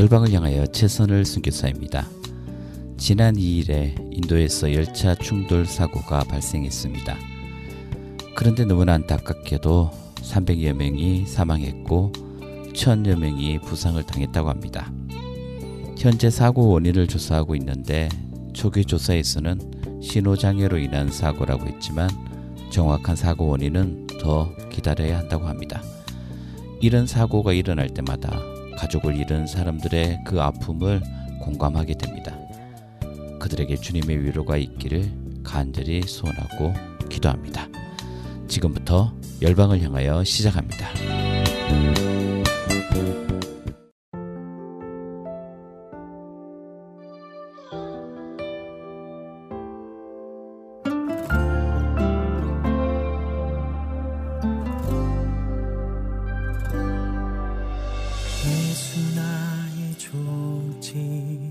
열방을 향하여 최선을 순교사입니다. 지난 2일에 인도에서 열차 충돌 사고가 발생했습니다. 그런데 너무나 안타깝게도 300여 명이 사망했고 1000여 명이 부상을 당했다고 합니다. 현재 사고 원인을 조사하고 있는데 초기 조사에서는 신호장애로 인한 사고라고 했지만 정확한 사고 원인은 더 기다려야 한다고 합니다. 이런 사고가 일어날 때마다 가족을 잃은 사람들의 그 아픔을 공감하게 됩니다. 그들에게 주님의 위로가 있기를 간절히 소원하고 기도합니다. 지금부터 열방을 향하여 시작합니다.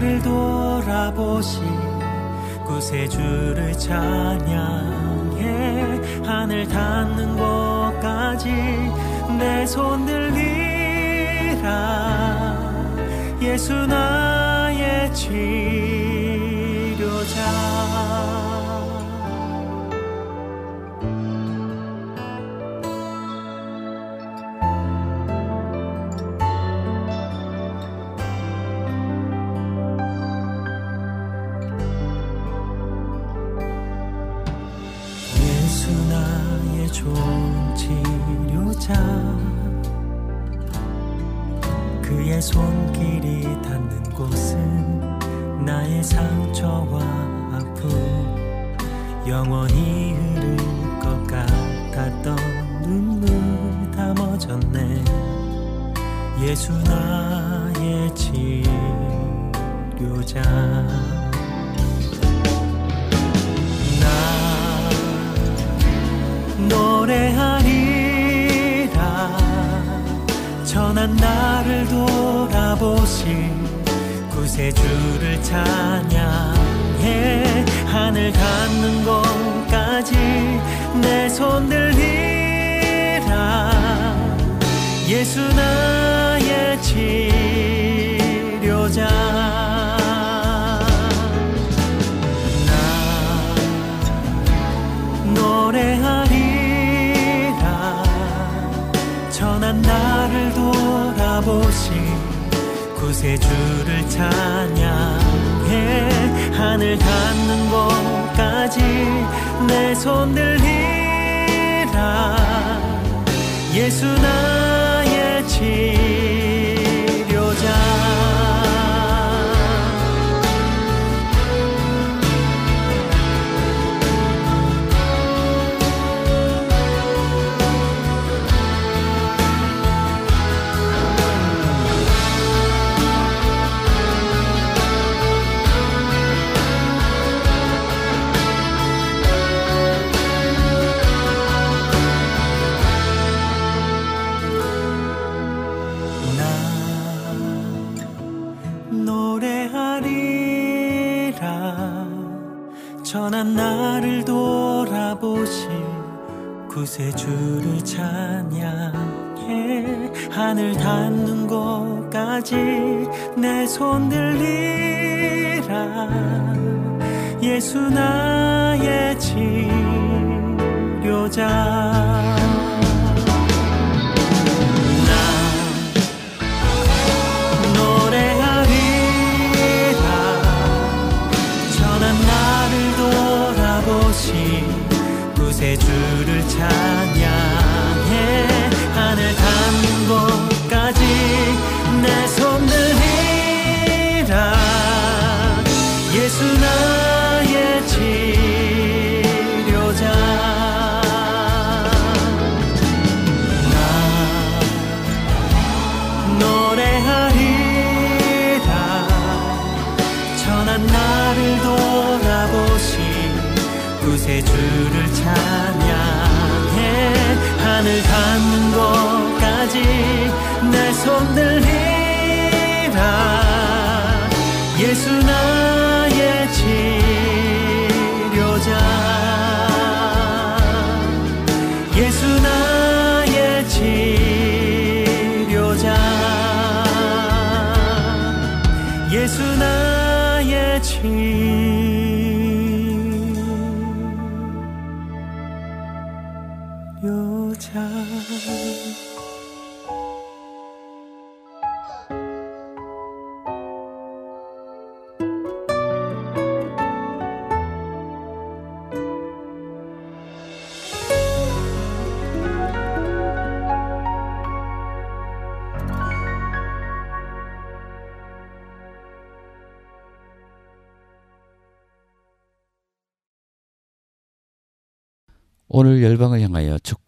나를 돌아보시 구세주를 찬양해. 하늘 닿는 곳까지 내 손 들리라 예수 나 치료 영원히 흐를 것 같았던 눈물 다 멎었네. 예수 나의 치료자. 나 노래하리라. 천한 나를 돌아보신 구세주를 찬양 해. 하늘 닿는 곳까지 내 손 들리라 예수 나의 치료자. 나 노래하리라. 천한 나를 돌아보시. 구세주를 찬양해 하늘 닿는 곳까지 내 손 들리라. 예수 나 구세주를 찬양해 하늘 닿는 곳까지 내 손 들리라. 예수 나의 치료자 주를 찬양해. 하늘 닿는 곳까지 내 손을 이라 예수 나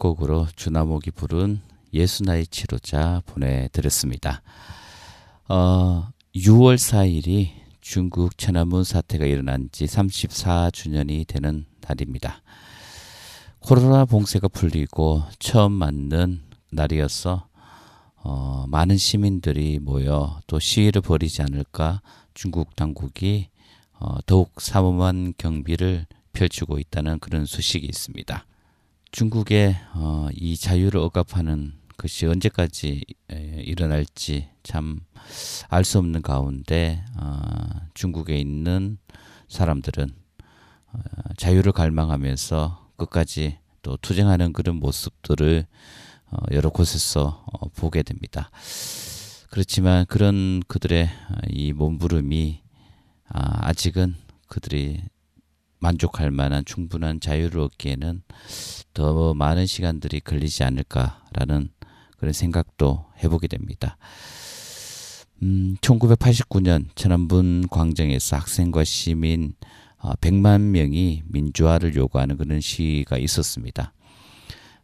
향하여 첫 곡으로 주나목이 부른 예수나의 치료자 보내드렸습니다. 어, 6월 4일이 중국 천안문 사태가 일어난 지 34주년이 되는 날입니다. 코로나 봉쇄가 풀리고 처음 맞는 날이어서 어, 많은 시민들이 모여 또 시위를 벌이지 않을까 중국 당국이 어, 더욱 삼엄한 경비를 펼치고 있다는 그런 소식이 있습니다. 중국의 어, 이 자유를 억압하는 것이 언제까지 에, 일어날지 참 알 수 없는 가운데 어, 중국에 있는 사람들은 어, 자유를 갈망하면서 끝까지 또 투쟁하는 그런 모습들을 어, 여러 곳에서 어, 보게 됩니다. 그렇지만 그런 그들의 어, 이 몸부림이 아, 아직은 그들이 만족할 만한 충분한 자유를 얻기에는 더 많은 시간들이 걸리지 않을까라는 그런 생각도 해보게 됩니다. 음, 1989년 천안분 광장에서 학생과 시민 어, 100만 명이 민주화를 요구하는 그런 시위가 있었습니다.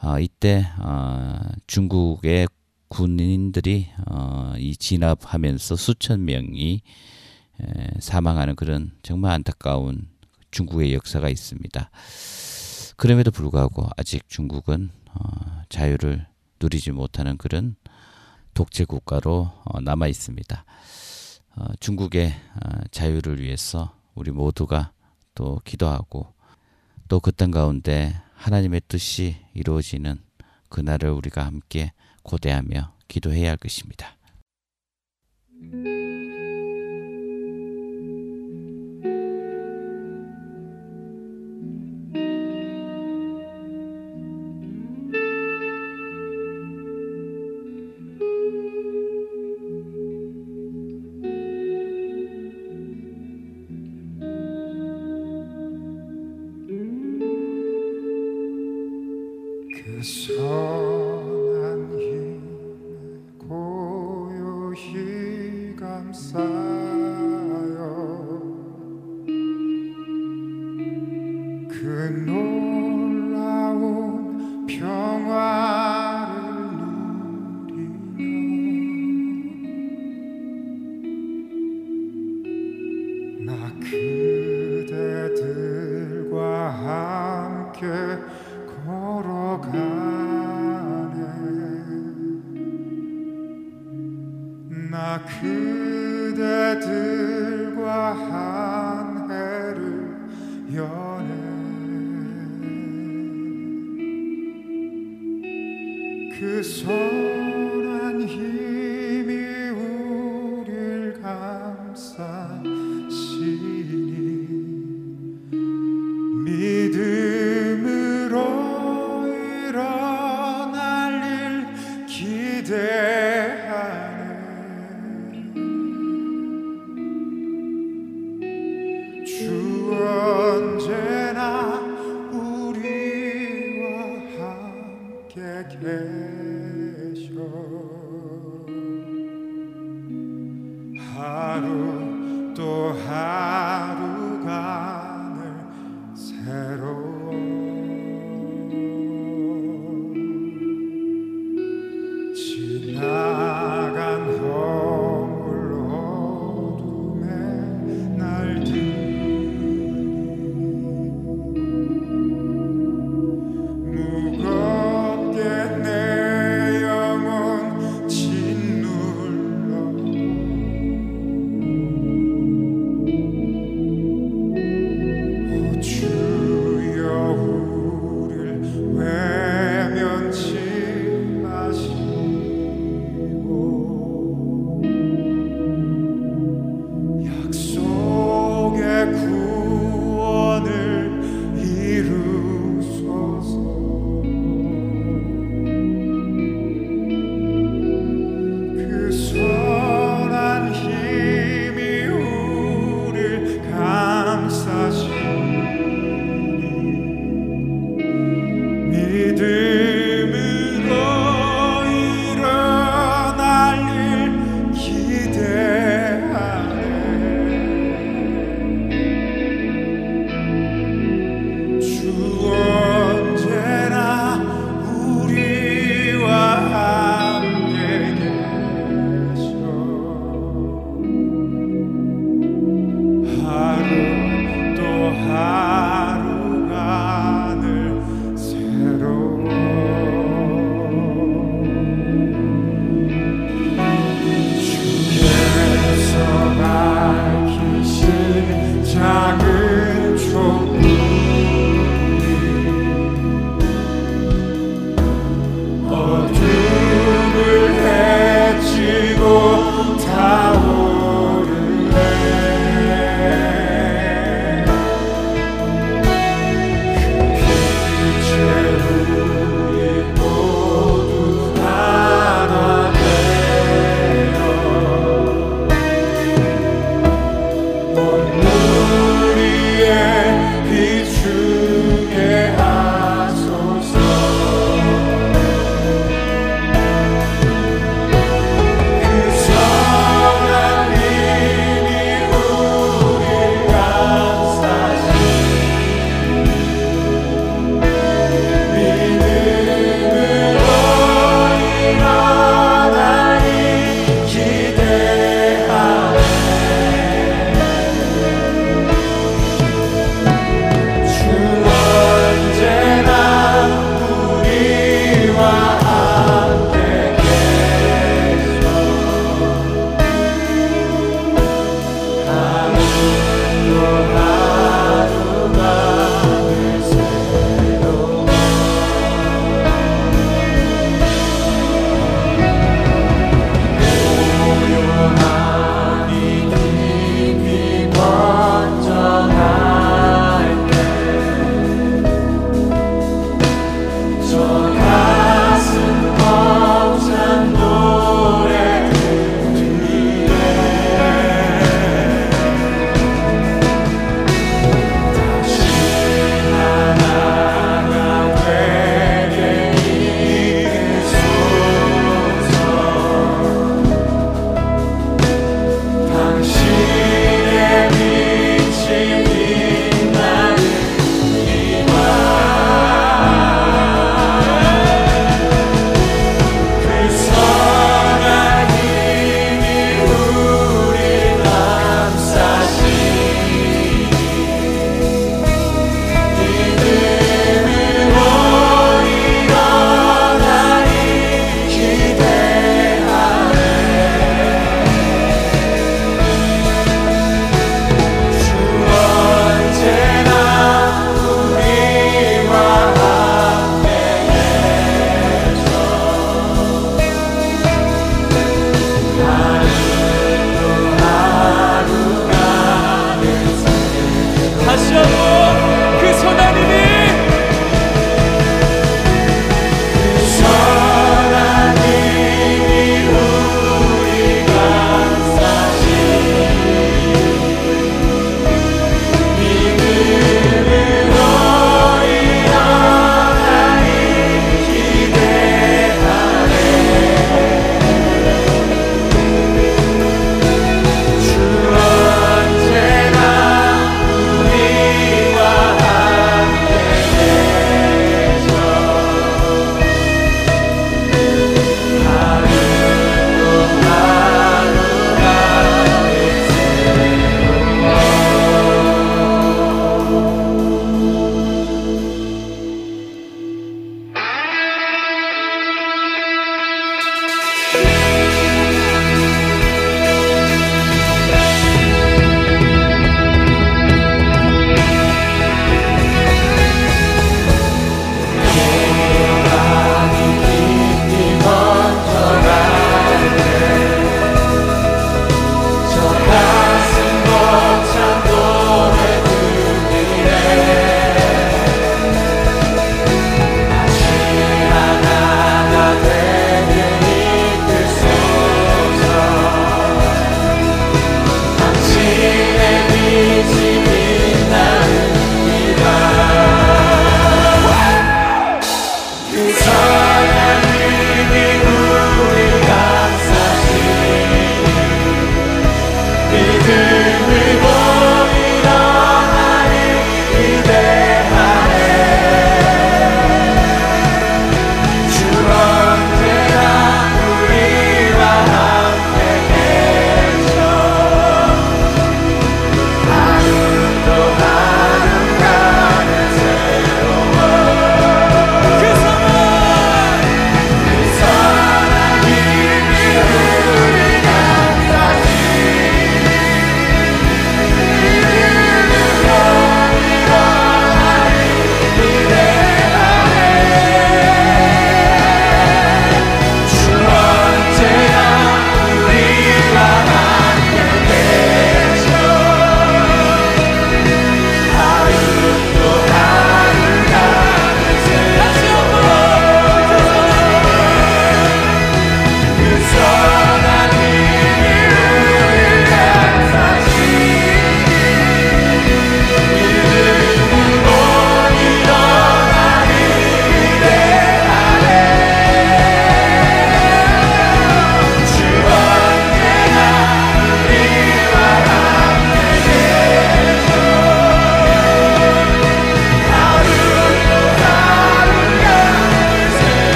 어, 이때 어, 중국의 군인들이 어, 이 진압하면서 수천 명이 에, 사망하는 그런 정말 안타까운 중국의 역사가 있습니다. 그럼에도 불구하고 아직 중국은 어, 자유를 누리지 못하는 그런 독재 국가로 어, 남아 있습니다. 어, 중국의 어, 자유를 위해서 우리 모두가 또 기도하고 또 그 땅 가운데 하나님의 뜻이 이루어지는 그날을 우리가 함께 고대하며 기도해야 할 것입니다.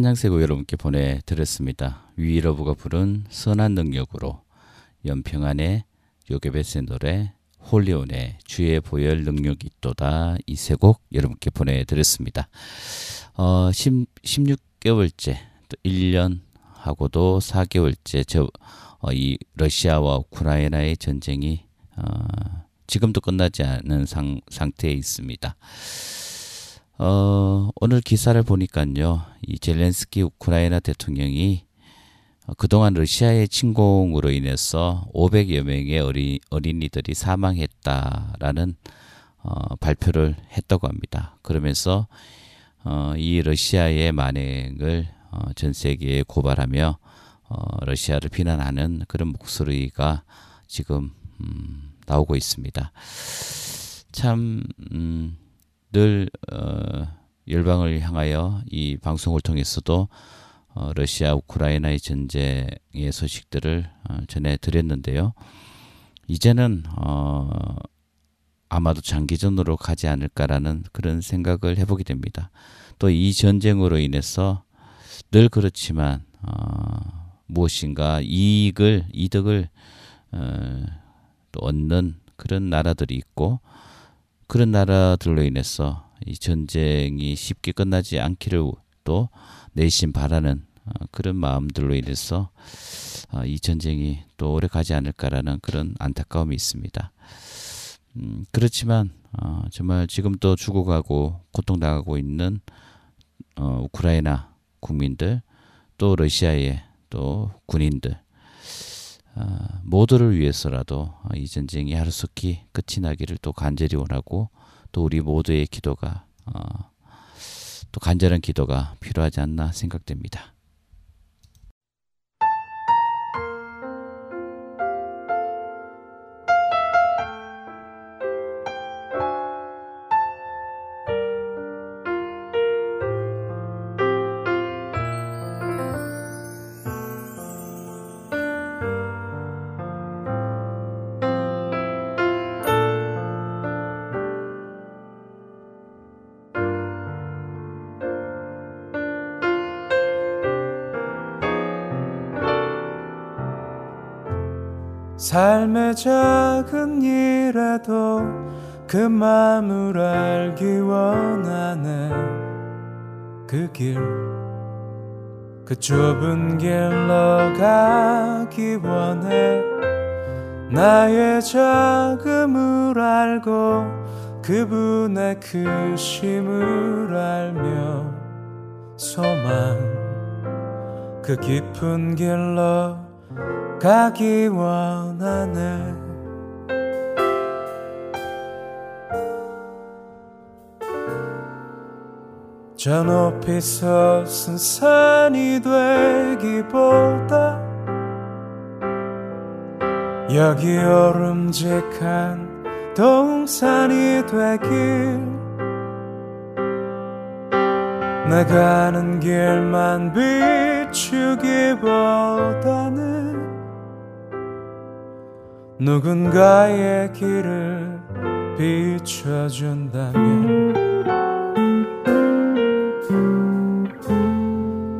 찬양세고 여러분께 보내드렸습니다. 위러브가 부른 선한 능력으로 연평안의 요괴베스의 노래 홀리온의 주의 보혈 능력이 있도다 이 세 곡 여러분께 보내드렸습니다. 어, 10, 16개월째 또 1년 하고도 4개월째 저, 어, 이 러시아와 우크라이나의 전쟁이 어, 지금도 끝나지 않은 상, 상태에 있습니다. 어, 오늘 기사를 보니까요, 이 젤렌스키 우크라이나 대통령이 어, 그동안 러시아의 침공으로 인해서 500여 명의 어리, 어린이들이 사망했다라는 어, 발표를 했다고 합니다. 그러면서 어, 이 러시아의 만행을 어, 전 세계에 고발하며 어, 러시아를 비난하는 그런 목소리가 지금 음, 나오고 있습니다. 참 음, 늘 어, 열방을 향하여 이 방송을 통해서도 어, 러시아 우크라이나의 전쟁의 소식들을 어, 전해 드렸는데요. 이제는 어, 아마도 장기전으로 가지 않을까라는 그런 생각을 해보게 됩니다. 또 이 전쟁으로 인해서 늘 그렇지만 어, 무엇인가 이익을 이득을 어, 또 얻는 그런 나라들이 있고 그런 나라들로 인해서 이 전쟁이 쉽게 끝나지 않기를 또 내심 바라는 어, 그런 마음들로 인해서 어, 이 전쟁이 또 오래 가지 않을까라는 그런 안타까움이 있습니다. 음, 그렇지만 어, 정말 지금 또 죽어가고 고통당하고 있는 어, 우크라이나 국민들 또 러시아의 또 군인들 어, 모두를 위해서라도 어, 이 전쟁이 하루속히 끝이 나기를 또 간절히 원하고 또 우리 모두의 기도가 어, 또 간절한 기도가 필요하지 않나 생각됩니다. 마음을 알기 원하네. 그 길, 그 좁은 길로 가기 원해. 나의 자금을 알고 그분의 크심을 알며 소망. 그 깊은 길로 가기 원하네 저 높이 솟은 산이 되기보다 여기 오름직한 동산이 되길 내 가는 길만 비추기보다는 누군가의 길을 비춰준다면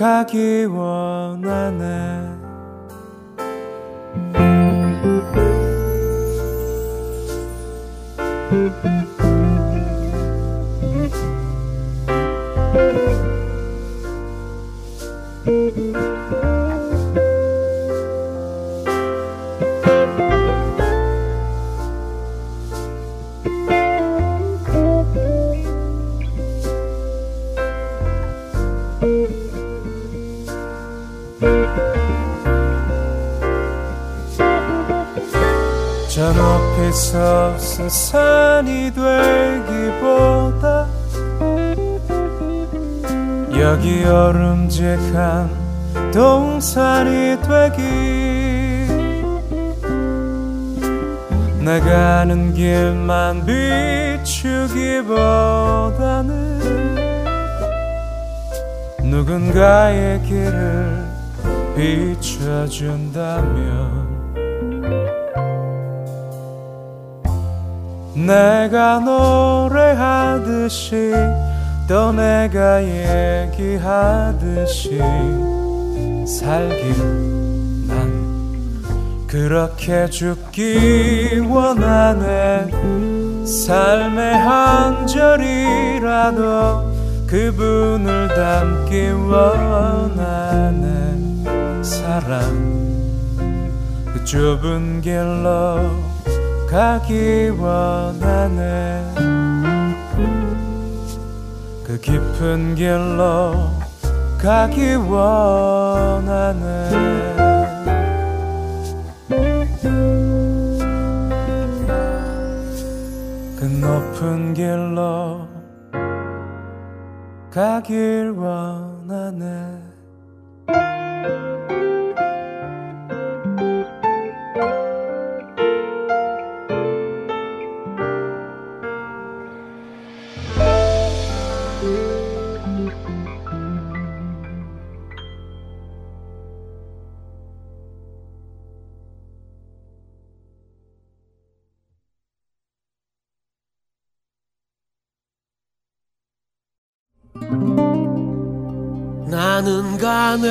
가기 원하네 저 높이 솟은 산이 되기보다 여기 오름직한 동산이 되기. 내가 가는 길만 비추기보다는 누군가의 길을 비춰준다면 내가 노래하듯이 또 내가 얘기하듯이 살길 난 그렇게 죽기 원하네. 삶의 한 절이라도 그분을 닮기 원하네. 사랑 그 좁은 길로 가기 원하네. 그 깊은 길로 가기 원하네. 그 높은 길로 가길 원하네. 시간에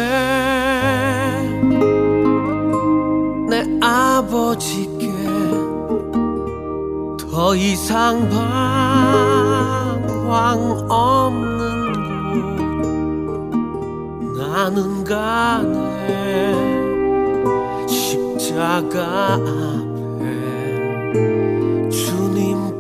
내 아버지께 더 이상 방황 없는 곳. 나는 가네 십자가 앞에 주님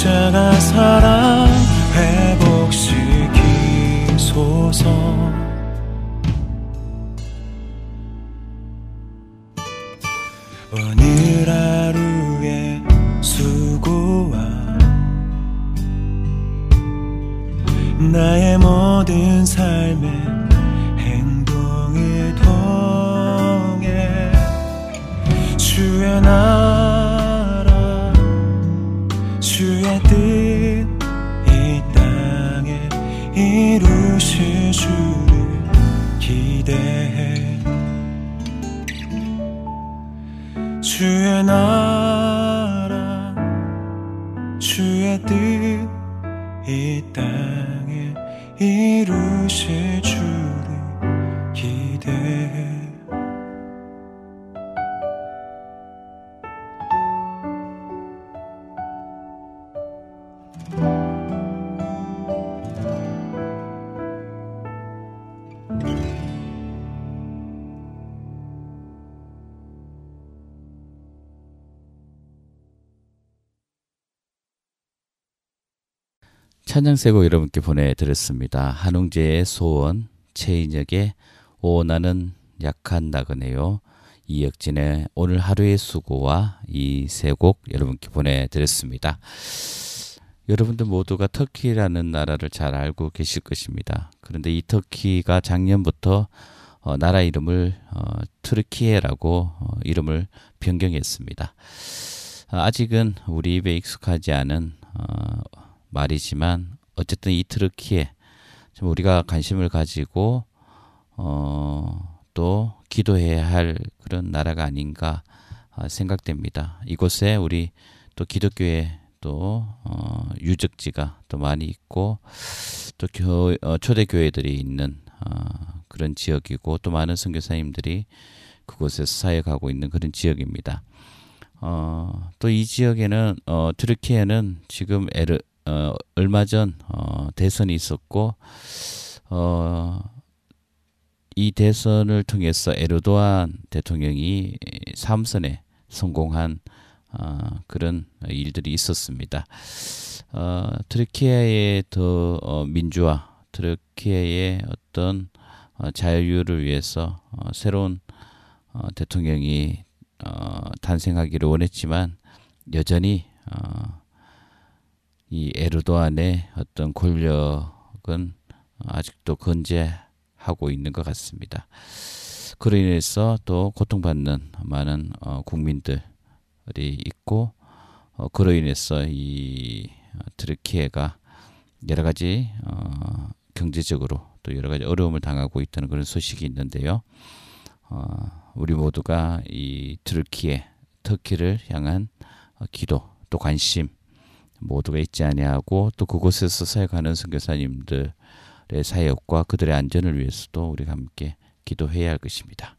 십자가 찬양세곡 여러분께 보내드렸습니다. 한웅재의 소원, 최인혁의 오 나는 약한 나그네요. 이혁진의 오늘 하루의 수고와 이 세 곡 여러분께 보내드렸습니다. 여러분들 모두가 터키라는 나라를 잘 알고 계실 것입니다. 그런데 이 터키가 작년부터 어, 나라 이름을 어, 트르키에라고 어, 이름을 변경했습니다. 아, 아직은 우리 입에 익숙하지 않은 어, 말이지만 어쨌든 이 트르키에 좀 우리가 관심을 가지고 어, 또 기도해야 할 그런 나라가 아닌가 아, 생각됩니다. 이곳에 우리 또 기독교의 또 어, 유적지가 또 많이 있고 또 교, 어, 초대 교회들이 있는 어, 그런 지역이고 또 많은 선교사님들이 그곳에서 사역하고 있는 그런 지역입니다. 어, 또 이 지역에는 어, 트르키에는 지금 에르, 어, 얼마 전 어, 대선이 있었고 어, 이 대선을 통해서 에르도안 대통령이 3선에 성공한 어, 그런 일들이 있었습니다. 어, 트르키예의 더 어, 민주화, 트르키예의 어떤 어, 자유를 위해서 어, 새로운 어, 대통령이 어, 탄생하기를 원했지만 여전히 어, 이 에르도안의 어떤 권력은 아직도 건재하고 있는 것 같습니다. 그로 인해서 또 고통받는 많은 어, 국민들이 있고 어, 그로 인해서 이 트르키예가 여러 가지 어, 경제적으로 또 여러 가지 어려움을 당하고 있다는 그런 소식이 있는데요. 어, 우리 모두가 이 트르키예, 터키를 향한 어, 기도 또 관심 모두가 잊지 아니하고 또 그곳에서 사역하는 선교사님들의 사역과 그들의 안전을 위해서도 우리가 함께 기도해야 할 것입니다.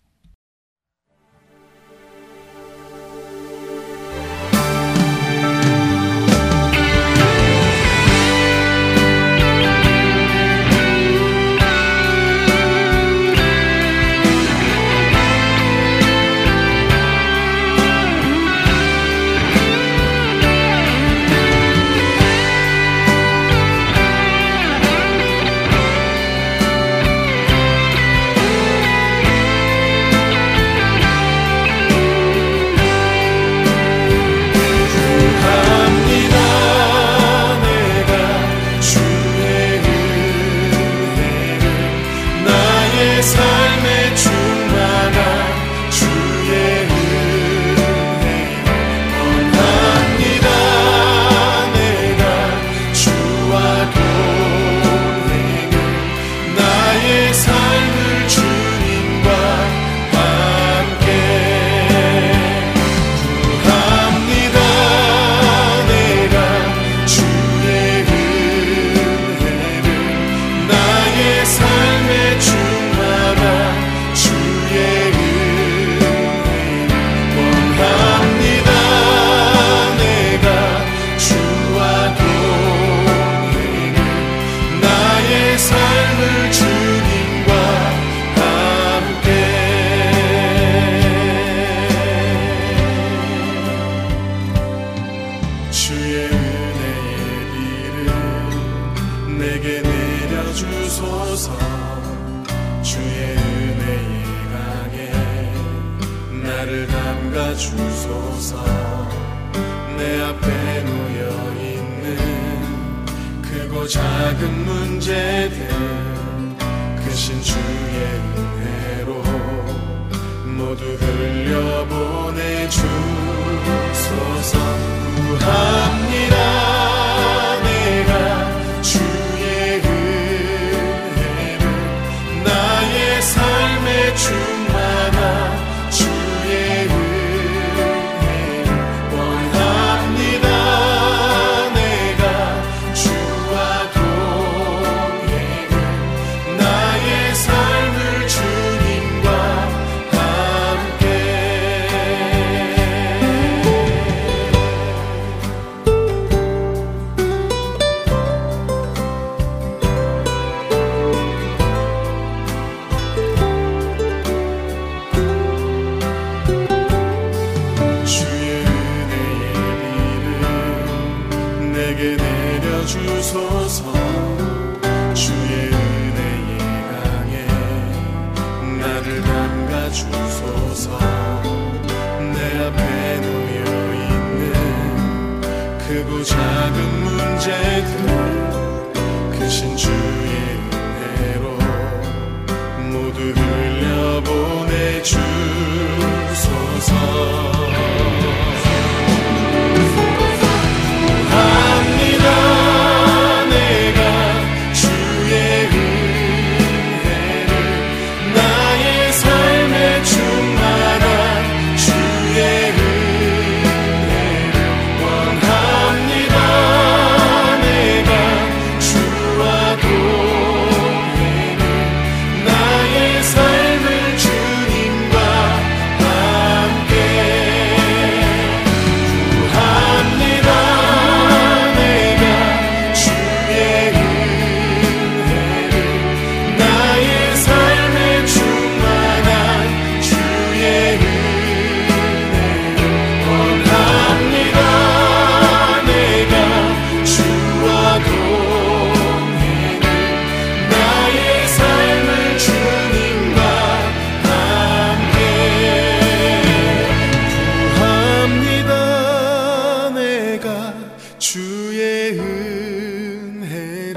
주의 은혜를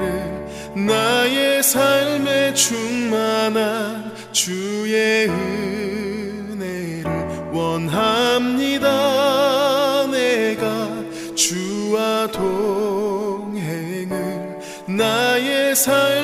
나의 삶에 충만한 주의 은혜를 원합니다. 내가 주와 동행을 나의 삶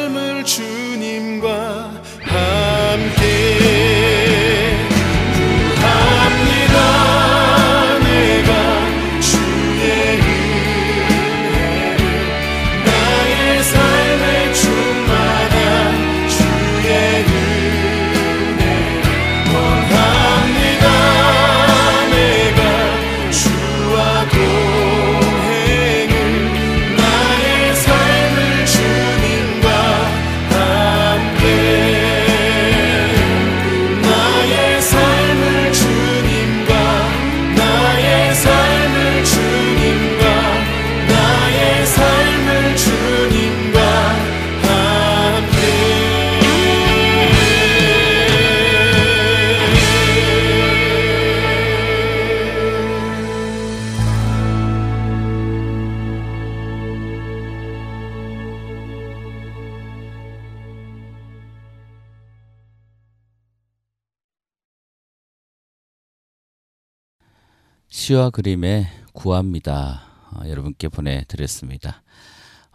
시와 그림의 구합니다. 어, 여러분께 보내드렸습니다.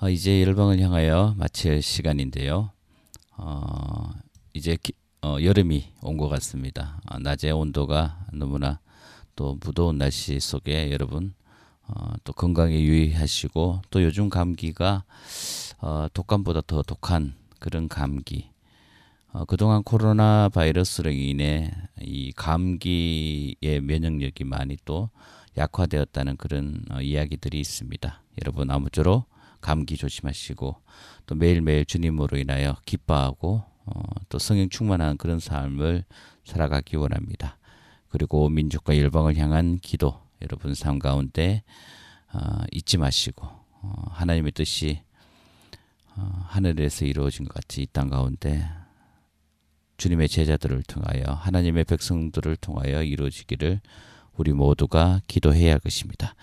어, 이제 열방을 향하여 마칠 시간인데요. 어, 이제 기- 어, 여름이 온 것 같습니다. 어, 낮의 온도가 너무나 또 무더운 날씨 속에 여러분 어, 또 건강에 유의하시고 또 요즘 감기가 어, 독감보다 더 독한 그런 감기 어, 그동안 코로나 바이러스로 인해 이 감기의 면역력이 많이 또 약화되었다는 그런 어, 이야기들이 있습니다. 여러분 아무쪼록 감기 조심하시고 또 매일매일 주님으로 인하여 기뻐하고 어, 또 성령 충만한 그런 삶을 살아가기 원합니다. 그리고 민족과 열방을 향한 기도 여러분 삶 가운데 어, 잊지 마시고 어, 하나님의 뜻이 어, 하늘에서 이루어진 것 같이 이 땅 가운데 주님의 제자들을 통하여 하나님의 백성들을 통하여 이루어지기를 우리 모두가 기도해야 할 것입니다.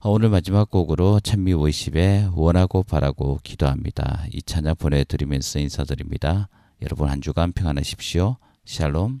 어, 오늘 마지막 곡으로 찬미 50에 원하고 바라고 기도합니다. 이 찬양 보내드리면서 인사드립니다. 여러분 한 주간 평안하십시오. 샬롬.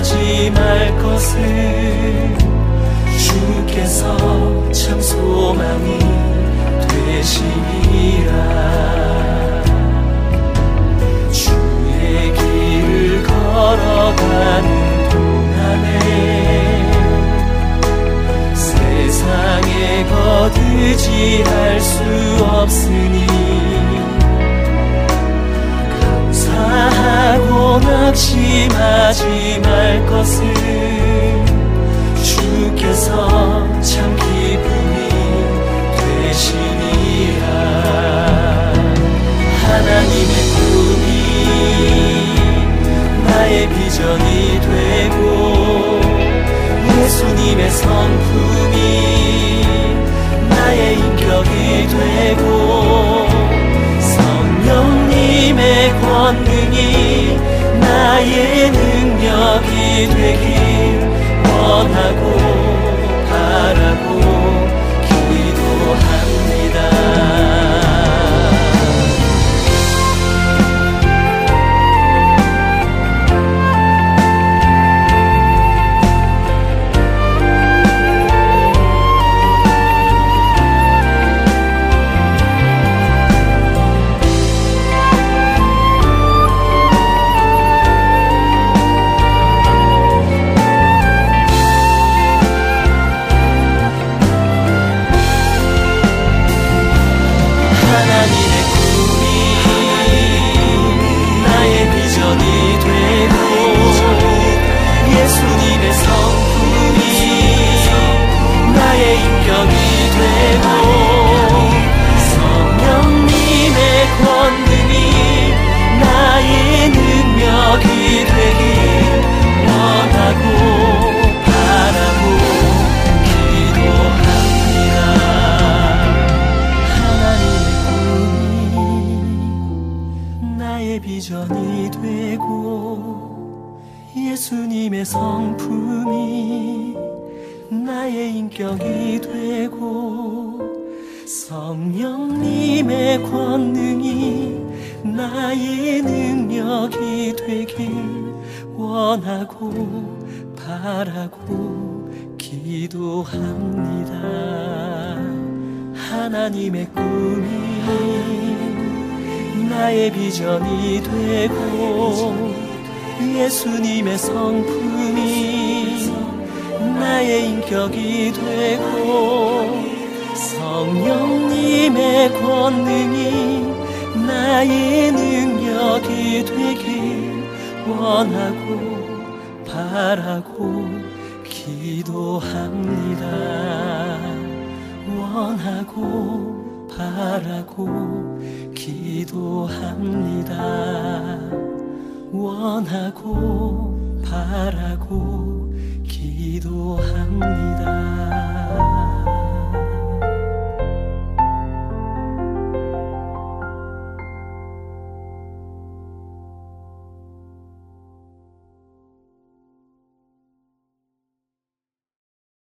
하지 말 것을 주께서 참 소망이 되시니라. 주의 길을 걸어가는 동안에 세상에 거두지할 수 없으니 감사 하고 낙심하지 말 것을 주께서 참 기쁨이 되시니라. 하나님의 꿈이 나의 비전이 되고 예수님의 성품이 나의 인격이 되고 성령님의 권 나의 능력이 되길 원하고